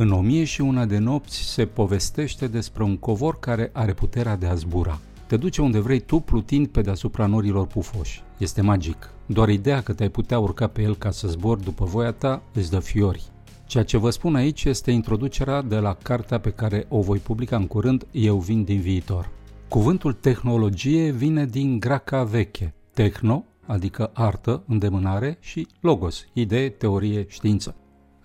În o mie și una de nopți se povestește despre un covor care are puterea de a zbura. Te duce unde vrei tu plutind pe deasupra norilor pufoși. Este magic. Doar ideea că te-ai putea urca pe el ca să zbori după voia ta îți dă fiori. Ceea ce vă spun aici este introducerea de la cartea pe care o voi publica în curând Eu vin din viitor. Cuvântul tehnologie vine din greaca veche, techno, adică artă, îndemânare, și logos, idee, teorie, știință.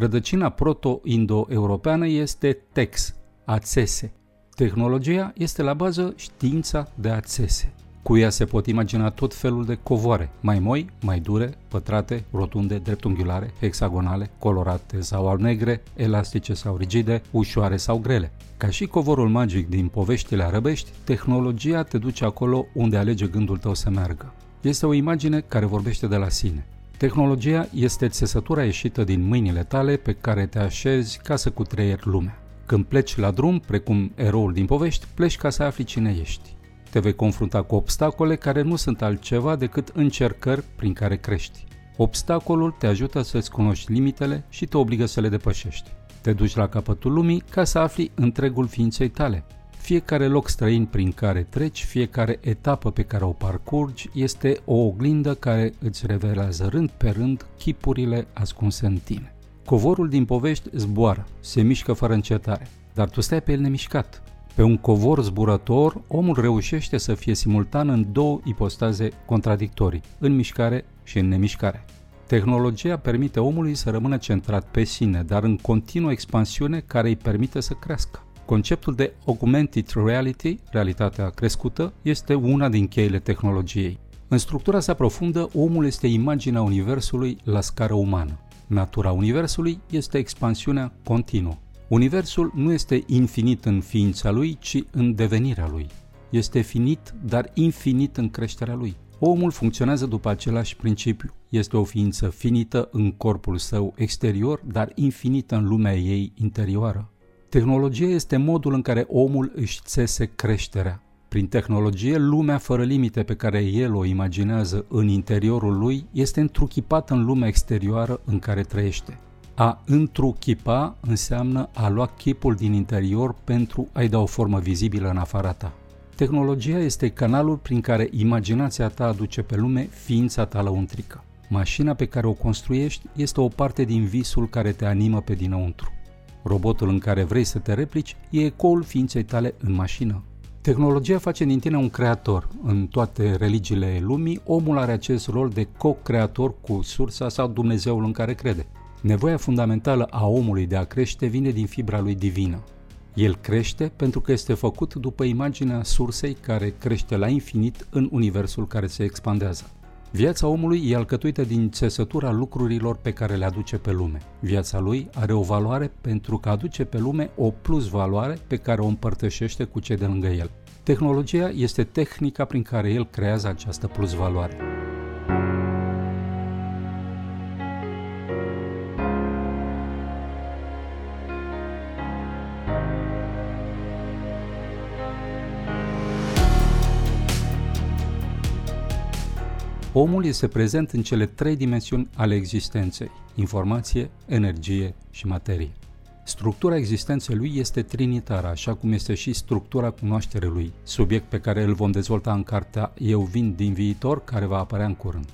Rădăcina proto-indo-europeană este tex, a țese. Tehnologia este la bază știința de a țese. Cu ea se pot imagina tot felul de covoare, mai moi, mai dure, pătrate, rotunde, dreptunghiulare, hexagonale, colorate sau albnegre, elastice sau rigide, ușoare sau grele. Ca și covorul magic din poveștile arăbești, tehnologia te duce acolo unde alege gândul tău să meargă. Este o imagine care vorbește de la sine. Tehnologia este țesătura ieșită din mâinile tale pe care te așezi ca să cutreieri lumea. Când pleci la drum, precum eroul din povești, pleci ca să afli cine ești. Te vei confrunta cu obstacole care nu sunt altceva decât încercări prin care crești. Obstacolul te ajută să-ți cunoști limitele și te obligă să le depășești. Te duci la capătul lumii ca să afli întregul ființei tale, fiecare loc străin prin care treci, fiecare etapă pe care o parcurgi, este o oglindă care îți revelează rând pe rând chipurile ascunse în tine. Covorul din povești zboară, se mișcă fără încetare, dar tu stai pe el nemișcat. Pe un covor zburător, omul reușește să fie simultan în două ipostaze contradictorii, în mișcare și în nemișcare. Tehnologia permite omului să rămână centrat pe sine, dar în continuă expansiune care îi permite să crească. Conceptul de augmented reality, realitatea crescută, este una din cheile tehnologiei. În structura sa profundă, omul este imaginea Universului la scară umană. Natura Universului este expansiunea continuă. Universul nu este infinit în ființa lui, ci în devenirea lui. Este finit, dar infinit în creșterea lui. Omul funcționează după același principiu. Este o ființă finită în corpul său exterior, dar infinită în lumea ei interioară. Tehnologia este modul în care omul își țese creșterea. Prin tehnologie, lumea fără limite pe care el o imaginează în interiorul lui este întruchipată în lumea exterioară în care trăiește. A întruchipa înseamnă a lua chipul din interior pentru a-i da o formă vizibilă în afara ta. Tehnologia este canalul prin care imaginația ta aduce pe lume ființa ta lăuntrică. Mașina pe care o construiești este o parte din visul care te animă pe dinăuntru. Robotul în care vrei să te replici e ecoul ființei tale în mașină. Tehnologia face din tine un creator. În toate religiile lumii, omul are acest rol de co-creator cu sursa sau Dumnezeul în care crede. Nevoia fundamentală a omului de a crește vine din fibra lui divină. El crește pentru că este făcut după imaginea sursei care crește la infinit în universul care se expandează. Viața omului e alcătuită din țesătura lucrurilor pe care le aduce pe lume. Viața lui are o valoare pentru că aduce pe lume o plus valoare pe care o împărtășește cu cei de lângă el. Tehnologia este tehnica prin care el creează această plus valoare. Omul este prezent în cele trei dimensiuni ale existenței, informație, energie și materie. Structura existenței lui este trinitară, așa cum este și structura cunoașterii lui, subiect pe care îl vom dezvolta în cartea Eu vin din viitor, care va apărea în curând.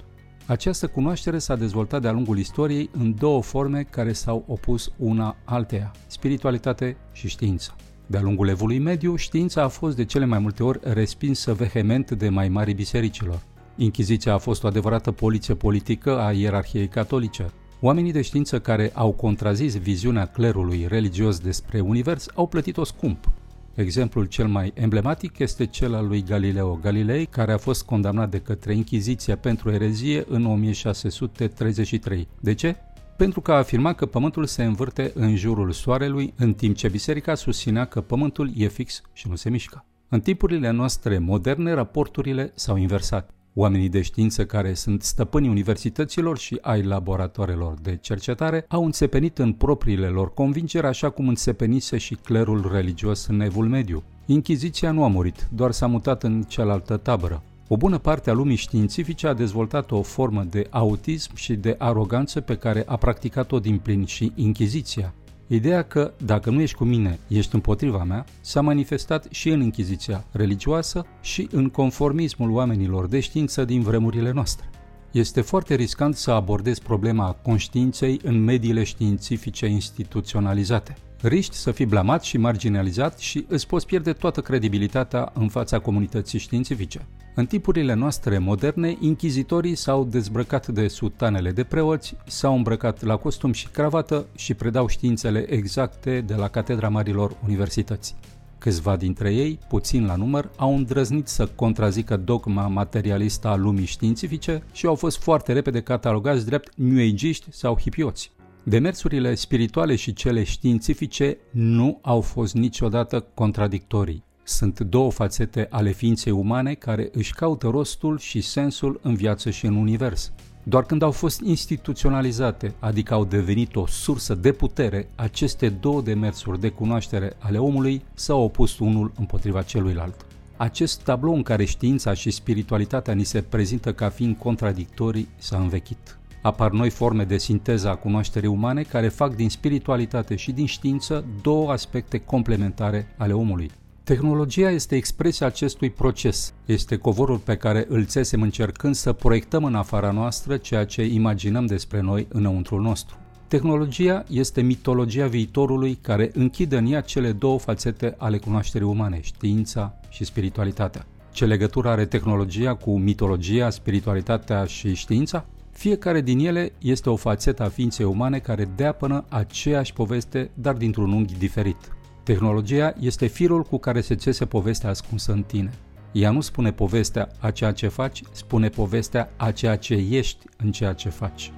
Această cunoaștere s-a dezvoltat de-a lungul istoriei în două forme care s-au opus una alteia, spiritualitate și știință. De-a lungul evului mediu, știința a fost de cele mai multe ori respinsă vehement de mai mari bisericilor. Inchiziția a fost o adevărată poliție politică a ierarhiei catolice. Oamenii de știință care au contrazis viziunea clerului religios despre univers au plătit-o scump. Exemplul cel mai emblematic este cel al lui Galileo Galilei, care a fost condamnat de către Inchiziția pentru erezie în 1633. De ce? Pentru că a afirmat că Pământul se învârte în jurul Soarelui, în timp ce Biserica susținea că Pământul e fix și nu se mișcă. În timpurile noastre moderne, raporturile s-au inversat. Oamenii de știință care sunt stăpânii universităților și ai laboratoarelor de cercetare au înțepenit în propriile lor convingeri așa cum înțepenise și clerul religios în Evul Mediu. Inchiziția nu a murit, doar s-a mutat în cealaltă tabără. O bună parte a lumii științifice a dezvoltat o formă de autism și de aroganță pe care a practicat-o din plin și Inchiziția. Ideea că, dacă nu ești cu mine, ești împotriva mea, s-a manifestat și în Inchiziția religioasă și în conformismul oamenilor de știință din vremurile noastre. Este foarte riscant să abordezi problema conștiinței în mediile științifice instituționalizate. Riști să fii blamat și marginalizat și îți poți pierde toată credibilitatea în fața comunității științifice. În tipurile noastre moderne, inchizitorii s-au dezbrăcat de sutanele de preoți, s-au îmbrăcat la costum și cravată și predau științele exacte de la catedra marilor universități. Câțiva dintre ei, puțin la număr, au îndrăznit să contrazică dogma materialistă a lumii științifice și au fost foarte repede catalogați drept new sau hipioți. Demersurile spirituale și cele științifice nu au fost niciodată contradictorii. Sunt două fațete ale ființei umane care își caută rostul și sensul în viață și în univers. Doar când au fost instituționalizate, adică au devenit o sursă de putere, aceste două demersuri de cunoaștere ale omului s-au opus unul împotriva celuilalt. Acest tablou în care știința și spiritualitatea ni se prezintă ca fiind contradictorii s-a învechit. Apar noi forme de sinteză a cunoașterii umane care fac din spiritualitate și din știință două aspecte complementare ale omului. Tehnologia este expresia acestui proces. Este covorul pe care îl țesem încercând să proiectăm în afara noastră ceea ce imaginăm despre noi înăuntrul nostru. Tehnologia este mitologia viitorului care închide în ea cele două fațete ale cunoașterii umane, știința și spiritualitatea. Ce legătură are tehnologia cu mitologia, spiritualitatea și știința? Fiecare din ele este o fațetă a ființei umane care deapănă aceeași poveste, dar dintr-un unghi diferit. Tehnologia este firul cu care se țese povestea ascunsă în tine. Ea nu spune povestea a ceea ce faci, spune povestea a ceea ce ești în ceea ce faci.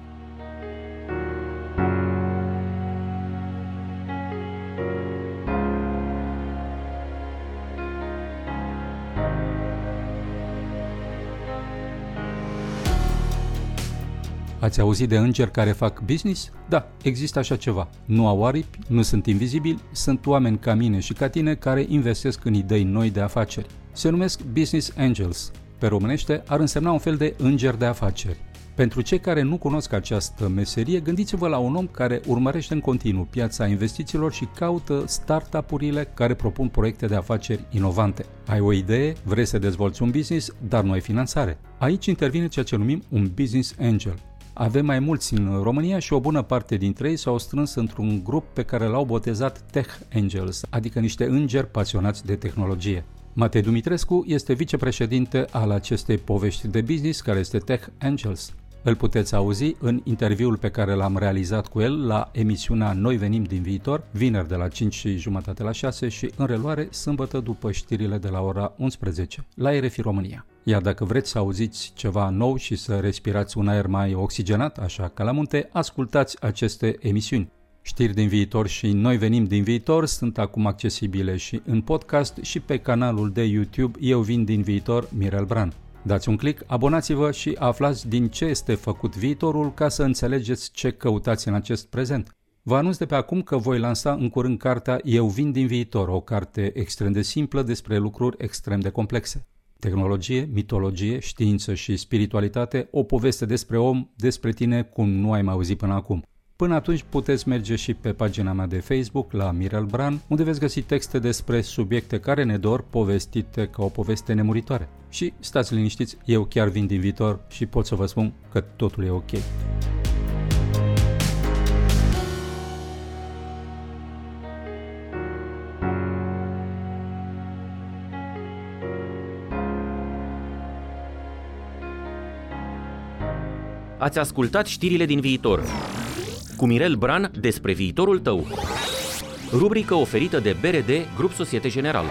Ați auzit de îngeri care fac business? Da, există așa ceva. Nu au aripi, nu sunt invizibili, sunt oameni ca mine și ca tine care investesc în idei noi de afaceri. Se numesc Business Angels. Pe românește ar însemna un fel de înger de afaceri. Pentru cei care nu cunosc această meserie, gândiți-vă la un om care urmărește în continuu piața investițiilor și caută startup-urile care propun proiecte de afaceri inovante. Ai o idee, vrei să dezvolți un business, dar nu ai finanțare. Aici intervine ceea ce numim un business angel. Avem mai mulți în România și o bună parte dintre ei s-au strâns într-un grup pe care l-au botezat Tech Angels, adică niște îngeri pasionați de tehnologie. Matei Dumitrescu este vicepreședinte al acestei povești de business care este Tech Angels. Îl puteți auzi în interviul pe care l-am realizat cu el la emisiunea Noi venim din viitor, vineri de la 5 și jumătate la 6 și în reluare sâmbătă după știrile de la ora 11 la RFI România. Iar dacă vreți să auziți ceva nou și să respirați un aer mai oxigenat, așa ca la munte, ascultați aceste emisiuni. Știri din viitor și Noi venim din viitor sunt acum accesibile și în podcast și pe canalul de YouTube Eu vin din viitor Mirel Bran. Dați un click, abonați-vă și aflați din ce este făcut viitorul ca să înțelegeți ce căutați în acest prezent. Vă anunț de pe acum că voi lansa în curând cartea Eu vin din viitor, o carte extrem de simplă despre lucruri extrem de complexe. Tehnologie, mitologie, știință și spiritualitate, o poveste despre om, despre tine cum nu ai mai auzit până acum. Până atunci puteți merge și pe pagina mea de Facebook la Mirel Bran, unde veți găsi texte despre subiecte care ne dor povestite ca o poveste nemuritoare. Și stați liniștiți, eu chiar vin din viitor și pot să vă spun că totul e ok. Ați ascultat știrile din viitor. Cu Mirel Bran despre viitorul tău. Rubrică oferită de BRD Grup Societe General.